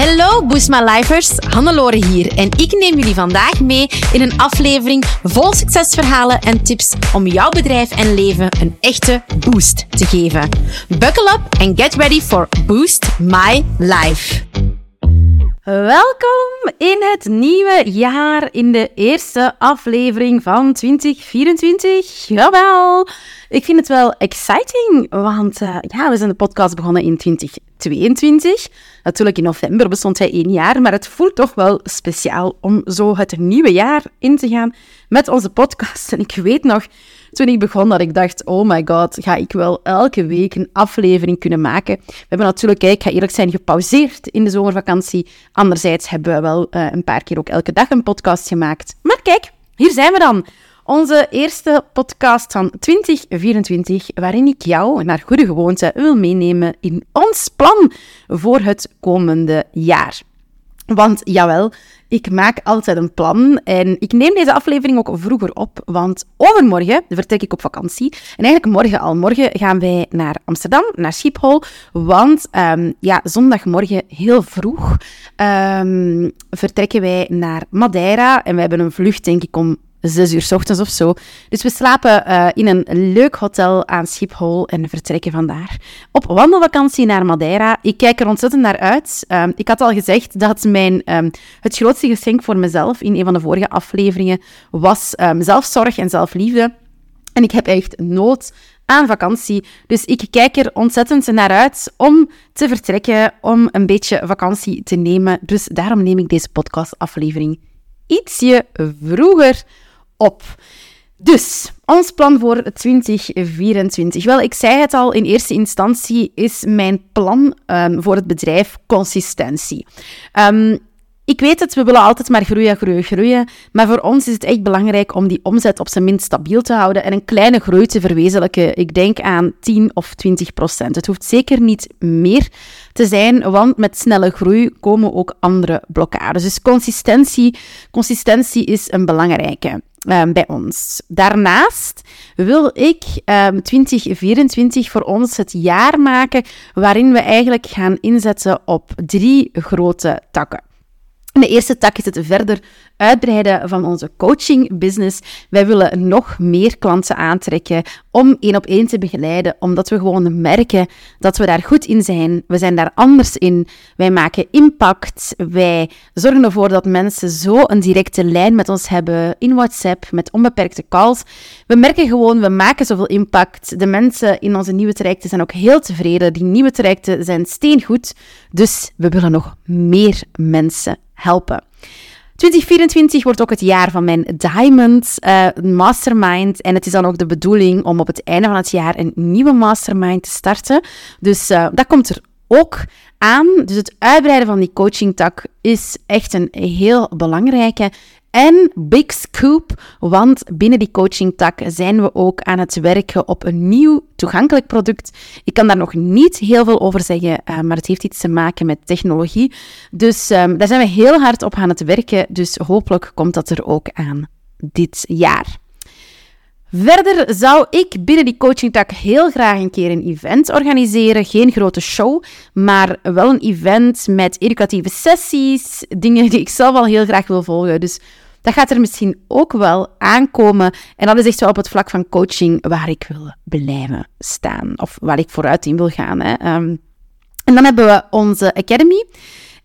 Hallo Boost My Lifers, Hannelore hier en ik neem jullie vandaag mee in een aflevering vol succesverhalen en tips om jouw bedrijf en leven een echte boost te geven. Buckle up and get ready for Boost My Life. Welkom in het nieuwe jaar, in de eerste aflevering van 2024. Jawel, ik vind het wel exciting, want uh, ja, we zijn de podcast begonnen in 2022. Natuurlijk in november bestond hij één jaar, maar het voelt toch wel speciaal om zo het nieuwe jaar in te gaan met onze podcast. En ik weet nog, toen ik begon, dat ik dacht, oh my god, ga ik wel elke week een aflevering kunnen maken? We hebben natuurlijk, ik ga eerlijk zijn, gepauzeerd in de zomervakantie. Anderzijds hebben we wel uh, een paar keer ook elke dag een podcast gemaakt. Maar kijk, hier zijn we dan. Onze eerste podcast van 2024, waarin ik jou naar goede gewoonte wil meenemen in ons plan voor het komende jaar. Want jawel, ik maak altijd een plan en ik neem deze aflevering ook vroeger op, want overmorgen vertrek ik op vakantie. En eigenlijk morgen al, morgen gaan wij naar Amsterdam, naar Schiphol, want um, ja, zondagmorgen heel vroeg um, vertrekken wij naar Madeira en we hebben een vlucht denk ik om zes uur s ochtends of zo. Dus we slapen uh, in een leuk hotel aan Schiphol en vertrekken vandaar. Op wandelvakantie naar Madeira. Ik kijk er ontzettend naar uit. Uh, ik had al gezegd dat mijn, um, het grootste geschenk voor mezelf in een van de vorige afleveringen was um, zelfzorg en zelfliefde. En ik heb echt nood aan vakantie. Dus ik kijk er ontzettend naar uit om te vertrekken, om een beetje vakantie te nemen. Dus daarom neem ik deze podcastaflevering ietsje vroeger op. Dus, ons plan voor 2024. Wel, ik zei het al, in eerste instantie is mijn plan um, voor het bedrijf consistentie. Um, ik weet het, we willen altijd maar groeien, groeien, groeien. Maar voor ons is het echt belangrijk om die omzet op zijn minst stabiel te houden en een kleine groei te verwezenlijken. Ik denk aan 10 of 20 procent. Het hoeft zeker niet meer te zijn, want met snelle groei komen ook andere blokkades. Dus consistentie, consistentie is een belangrijke. Um, bij ons. Daarnaast wil ik um, 2024 voor ons het jaar maken waarin we eigenlijk gaan inzetten op drie grote takken. De eerste tak is het verder uitbreiden van onze coaching business. Wij willen nog meer klanten aantrekken om één op één te begeleiden, omdat we gewoon merken dat we daar goed in zijn. We zijn daar anders in. Wij maken impact. Wij zorgen ervoor dat mensen zo een directe lijn met ons hebben in WhatsApp met onbeperkte calls. We merken gewoon, we maken zoveel impact. De mensen in onze nieuwe trajecten zijn ook heel tevreden. Die nieuwe trajecten zijn steengoed. Dus we willen nog meer mensen helpen. 2024 wordt ook het jaar van mijn Diamond uh, Mastermind. En het is dan ook de bedoeling om op het einde van het jaar een nieuwe Mastermind te starten. Dus uh, dat komt er ook aan. Dus het uitbreiden van die coachingtak is echt een heel belangrijke. En big scoop, want binnen die coachingtak zijn we ook aan het werken op een nieuw toegankelijk product. Ik kan daar nog niet heel veel over zeggen, uh, maar het heeft iets te maken met technologie. Dus um, daar zijn we heel hard op aan het werken. Dus hopelijk komt dat er ook aan dit jaar. Verder zou ik binnen die coachingtak heel graag een keer een event organiseren. Geen grote show, maar wel een event met educatieve sessies. Dingen die ik zelf al heel graag wil volgen. Dus dat gaat er misschien ook wel aankomen. En dat is echt wel op het vlak van coaching waar ik wil blijven staan. Of waar ik vooruit in wil gaan. Hè. Um, en dan hebben we onze Academy.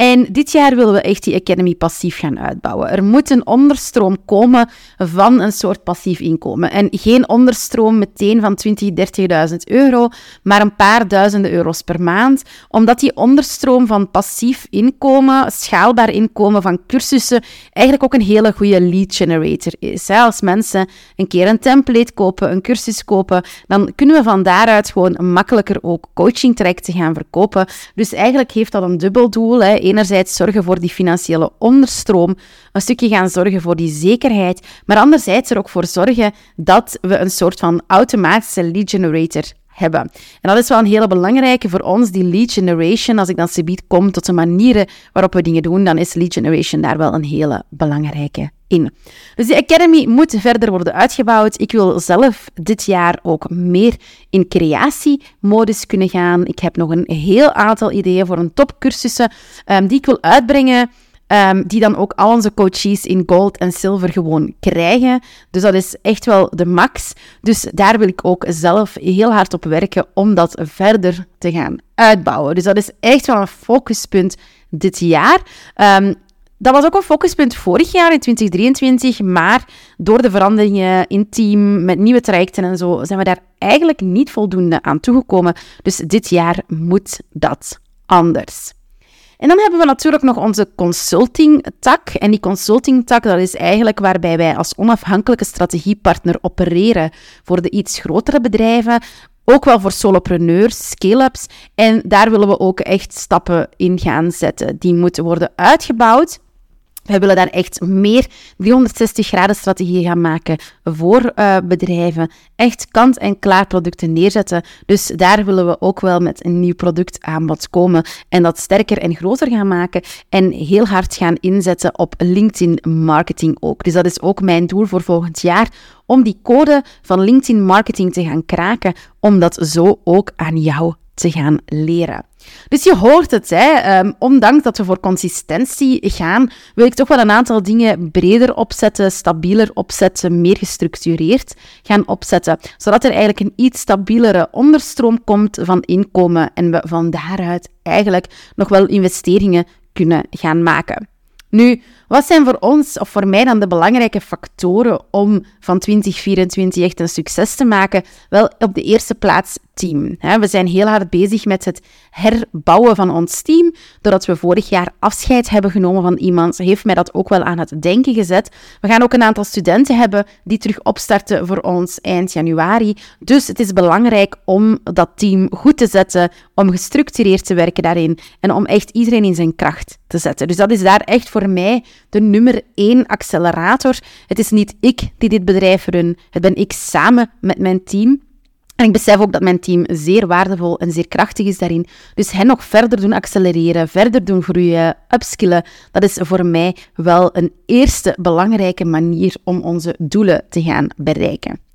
En dit jaar willen we echt die Academy passief gaan uitbouwen. Er moet een onderstroom komen van een soort passief inkomen. En geen onderstroom meteen van 20, 30.000 euro, maar een paar duizenden euro's per maand. Omdat die onderstroom van passief inkomen, schaalbaar inkomen van cursussen, eigenlijk ook een hele goede lead generator is. Als mensen een keer een template kopen, een cursus kopen, dan kunnen we van daaruit gewoon makkelijker ook coaching trajecten gaan verkopen. Dus eigenlijk heeft dat een dubbel doel. Hè enerzijds zorgen voor die financiële onderstroom, een stukje gaan zorgen voor die zekerheid, maar anderzijds er ook voor zorgen dat we een soort van automatische lead generator hebben. En dat is wel een hele belangrijke voor ons, die lead generation. Als ik dan subiet kom tot de manieren waarop we dingen doen, dan is lead generation daar wel een hele belangrijke in. Dus die Academy moet verder worden uitgebouwd. Ik wil zelf dit jaar ook meer in creatiemodus kunnen gaan. Ik heb nog een heel aantal ideeën voor een topcursussen um, die ik wil uitbrengen. Um, die dan ook al onze coaches in gold en silver gewoon krijgen. Dus dat is echt wel de max. Dus daar wil ik ook zelf heel hard op werken om dat verder te gaan uitbouwen. Dus dat is echt wel een focuspunt dit jaar. Um, dat was ook een focuspunt vorig jaar in 2023, maar door de veranderingen in team, met nieuwe trajecten en zo, zijn we daar eigenlijk niet voldoende aan toegekomen. Dus dit jaar moet dat anders. En dan hebben we natuurlijk nog onze consulting-tak. En die consulting-tak, dat is eigenlijk waarbij wij als onafhankelijke strategiepartner opereren voor de iets grotere bedrijven, ook wel voor solopreneurs, scale-ups. En daar willen we ook echt stappen in gaan zetten. Die moeten worden uitgebouwd. We willen daar echt meer 360 graden strategieën gaan maken voor uh, bedrijven. Echt kant-en-klaar producten neerzetten. Dus daar willen we ook wel met een nieuw productaanbod komen. En dat sterker en groter gaan maken. En heel hard gaan inzetten op LinkedIn marketing ook. Dus dat is ook mijn doel voor volgend jaar. Om die code van LinkedIn marketing te gaan kraken. Om dat zo ook aan jou te gaan leren. Dus je hoort het, hè? Um, ondanks dat we voor consistentie gaan, wil ik toch wel een aantal dingen breder opzetten, stabieler opzetten, meer gestructureerd gaan opzetten, zodat er eigenlijk een iets stabielere onderstroom komt van inkomen en we van daaruit eigenlijk nog wel investeringen kunnen gaan maken. Nu, wat zijn voor ons, of voor mij dan de belangrijke factoren om van 2024 echt een succes te maken? Wel, op de eerste plaats team. We zijn heel hard bezig met het herbouwen van ons team. Doordat we vorig jaar afscheid hebben genomen van iemand, heeft mij dat ook wel aan het denken gezet. We gaan ook een aantal studenten hebben die terug opstarten voor ons eind januari. Dus het is belangrijk om dat team goed te zetten, om gestructureerd te werken daarin en om echt iedereen in zijn kracht te zetten. Dus dat is daar echt voor mij de nummer één accelerator. Het is niet ik die dit bedrijf run, het ben ik samen met mijn team. En ik besef ook dat mijn team zeer waardevol en zeer krachtig is daarin. Dus hen nog verder doen accelereren, verder doen groeien, upskillen, dat is voor mij wel een eerste belangrijke manier om onze doelen te gaan bereiken.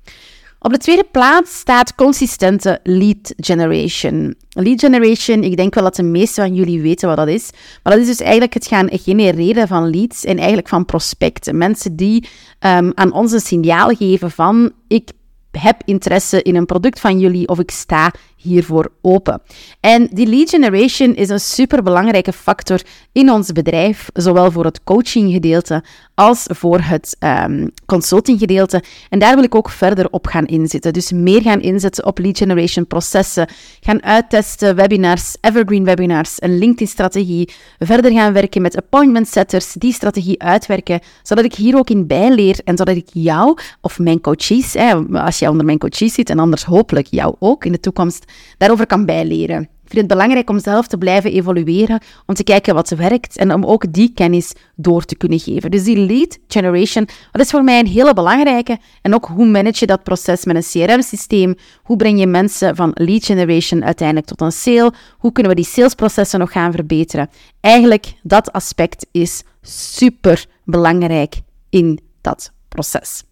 Op de tweede plaats staat consistente lead generation. Lead generation, ik denk wel dat de meesten van jullie weten wat dat is. Maar dat is dus eigenlijk het gaan genereren van leads en eigenlijk van prospecten. Mensen die um, aan ons een signaal geven van ik heb interesse in een product van jullie of ik sta hiervoor open. En die lead generation is een superbelangrijke factor in ons bedrijf, zowel voor het coachinggedeelte als voor het um, consultinggedeelte. En daar wil ik ook verder op gaan inzetten. Dus meer gaan inzetten op lead generation processen, gaan uittesten, webinars, evergreen webinars, een LinkedIn-strategie, verder gaan werken met appointment setters, die strategie uitwerken, zodat ik hier ook in bijleer en zodat ik jou of mijn coaches, als jij onder mijn coaches zit en anders hopelijk jou ook in de toekomst, daarover kan bijleren. Ik vind het belangrijk om zelf te blijven evolueren, om te kijken wat werkt en om ook die kennis door te kunnen geven. Dus die lead generation, dat is voor mij een hele belangrijke. En ook hoe manage je dat proces met een CRM-systeem? Hoe breng je mensen van lead generation uiteindelijk tot een sale? Hoe kunnen we die salesprocessen nog gaan verbeteren? Eigenlijk, dat aspect is super belangrijk in dat proces.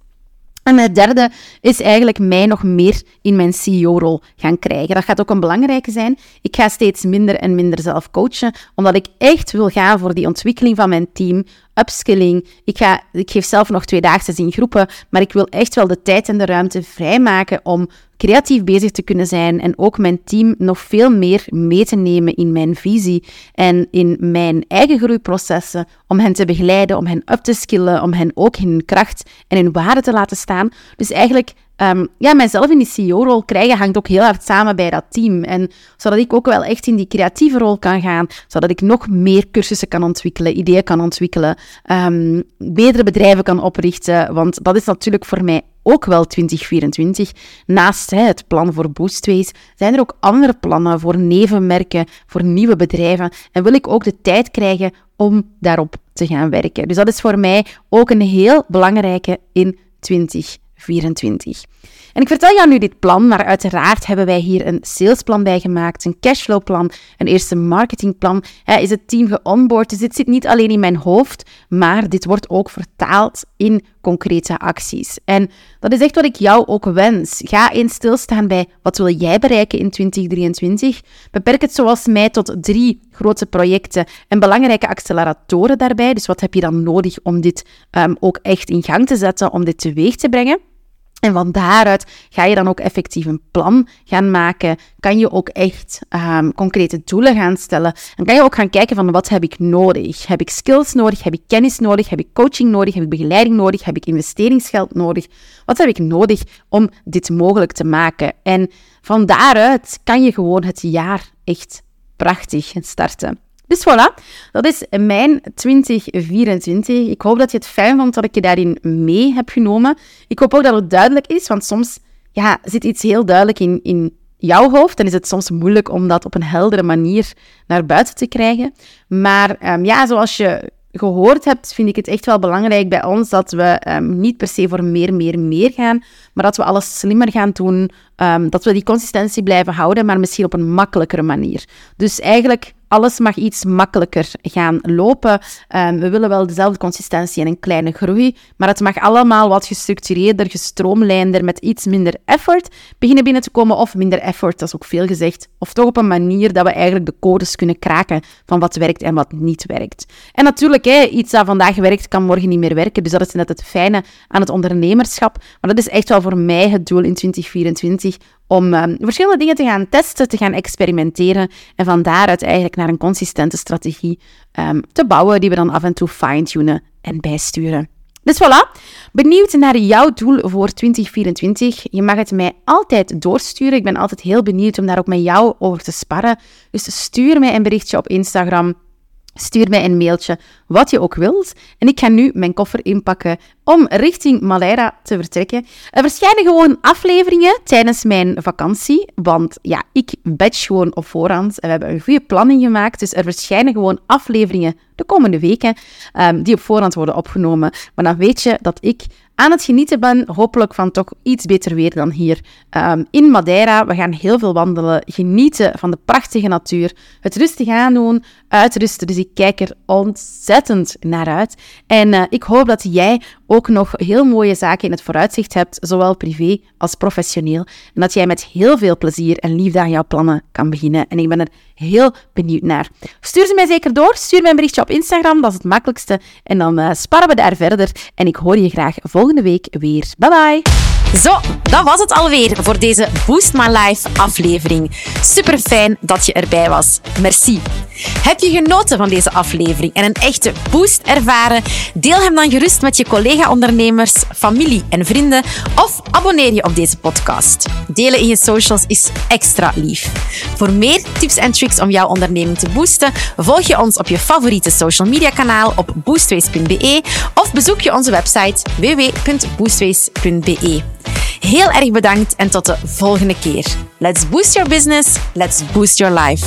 En het derde is eigenlijk mij nog meer in mijn CEO-rol gaan krijgen. Dat gaat ook een belangrijke zijn. Ik ga steeds minder en minder zelf coachen, omdat ik echt wil gaan voor die ontwikkeling van mijn team, upskilling. Ik, ga, ik geef zelf nog twee dagen in groepen, maar ik wil echt wel de tijd en de ruimte vrijmaken om creatief bezig te kunnen zijn en ook mijn team nog veel meer mee te nemen in mijn visie en in mijn eigen groeiprocessen, om hen te begeleiden, om hen up te skillen, om hen ook in hun kracht en in waarde te laten staan. Dus eigenlijk um, ja, mijzelf in die CEO-rol krijgen hangt ook heel hard samen bij dat team. En zodat ik ook wel echt in die creatieve rol kan gaan, zodat ik nog meer cursussen kan ontwikkelen, ideeën kan ontwikkelen, um, betere bedrijven kan oprichten. Want dat is natuurlijk voor mij ook wel 2024. Naast het plan voor Boostways zijn er ook andere plannen voor nevenmerken, voor nieuwe bedrijven. En wil ik ook de tijd krijgen om daarop te gaan werken. Dus dat is voor mij ook een heel belangrijke in 2024. 2024. En ik vertel jou nu dit plan, maar uiteraard hebben wij hier een salesplan bij gemaakt, een cashflowplan, een eerste marketingplan. is het team geonboard, dus dit zit niet alleen in mijn hoofd, maar dit wordt ook vertaald in concrete acties. En dat is echt wat ik jou ook wens. Ga eens stilstaan bij wat wil jij bereiken in 2023. Beperk het zoals mij tot drie grote projecten en belangrijke acceleratoren daarbij. Dus wat heb je dan nodig om dit um, ook echt in gang te zetten, om dit teweeg te brengen? En van daaruit ga je dan ook effectief een plan gaan maken. Kan je ook echt um, concrete doelen gaan stellen. En kan je ook gaan kijken van wat heb ik nodig? Heb ik skills nodig? Heb ik kennis nodig? Heb ik coaching nodig? Heb ik begeleiding nodig? Heb ik investeringsgeld nodig? Wat heb ik nodig om dit mogelijk te maken? En van daaruit kan je gewoon het jaar echt prachtig starten. Dus voilà, dat is mijn 2024. Ik hoop dat je het fijn vond dat ik je daarin mee heb genomen. Ik hoop ook dat het duidelijk is, want soms ja, zit iets heel duidelijk in, in jouw hoofd. Dan is het soms moeilijk om dat op een heldere manier naar buiten te krijgen. Maar um, ja, zoals je gehoord hebt, vind ik het echt wel belangrijk bij ons dat we um, niet per se voor meer, meer, meer gaan, maar dat we alles slimmer gaan doen, um, dat we die consistentie blijven houden, maar misschien op een makkelijkere manier. Dus eigenlijk alles mag iets makkelijker gaan lopen. Um, we willen wel dezelfde consistentie en een kleine groei, maar het mag allemaal wat gestructureerder, gestroomlijnder, met iets minder effort beginnen binnen te komen. Of minder effort, dat is ook veel gezegd. Of toch op een manier dat we eigenlijk de codes kunnen kraken van wat werkt en wat niet werkt. En natuurlijk, hè, iets dat vandaag werkt, kan morgen niet meer werken. Dus dat is net het fijne aan het ondernemerschap. Maar dat is echt wel voor mij het doel in 2024 om um, verschillende dingen te gaan testen, te gaan experimenteren en van daaruit eigenlijk naar een consistente strategie um, te bouwen die we dan af en toe fine-tunen en bijsturen. Dus voilà, benieuwd naar jouw doel voor 2024. Je mag het mij altijd doorsturen. Ik ben altijd heel benieuwd om daar ook met jou over te sparren. Dus stuur mij een berichtje op Instagram Stuur mij een mailtje, wat je ook wilt. En ik ga nu mijn koffer inpakken om richting Madeira te vertrekken. Er verschijnen gewoon afleveringen tijdens mijn vakantie. Want ja, ik batch gewoon op voorhand. En we hebben een goede planning gemaakt. Dus er verschijnen gewoon afleveringen de komende weken um, die op voorhand worden opgenomen. Maar dan weet je dat ik aan het genieten ben. Hopelijk van toch iets beter weer dan hier um, in Madeira. We gaan heel veel wandelen, genieten van de prachtige natuur, het rustig aandoen, uitrusten. Dus ik kijk er ontzettend naar uit. En uh, ik hoop dat jij ook nog heel mooie zaken in het vooruitzicht hebt, zowel privé als professioneel. En dat jij met heel veel plezier en liefde aan jouw plannen kan beginnen. En ik ben er heel benieuwd naar. Stuur ze mij zeker door. Stuur mij een berichtje op Instagram, dat is het makkelijkste. En dan uh, sparren we daar verder. En ik hoor je graag volgende week weer. Bye bye! Zo, dat was het alweer voor deze Boost My Life aflevering. Super fijn dat je erbij was. Merci. Heb je genoten van deze aflevering en een echte boost ervaren? Deel hem dan gerust met je collega-ondernemers, familie en vrienden of abonneer je op deze podcast. Delen in je socials is extra lief. Voor meer tips en om jouw onderneming te boosten, volg je ons op je favoriete social media kanaal op boostways.be of bezoek je onze website www.boostways.be. Heel erg bedankt en tot de volgende keer. Let's boost your business, let's boost your life.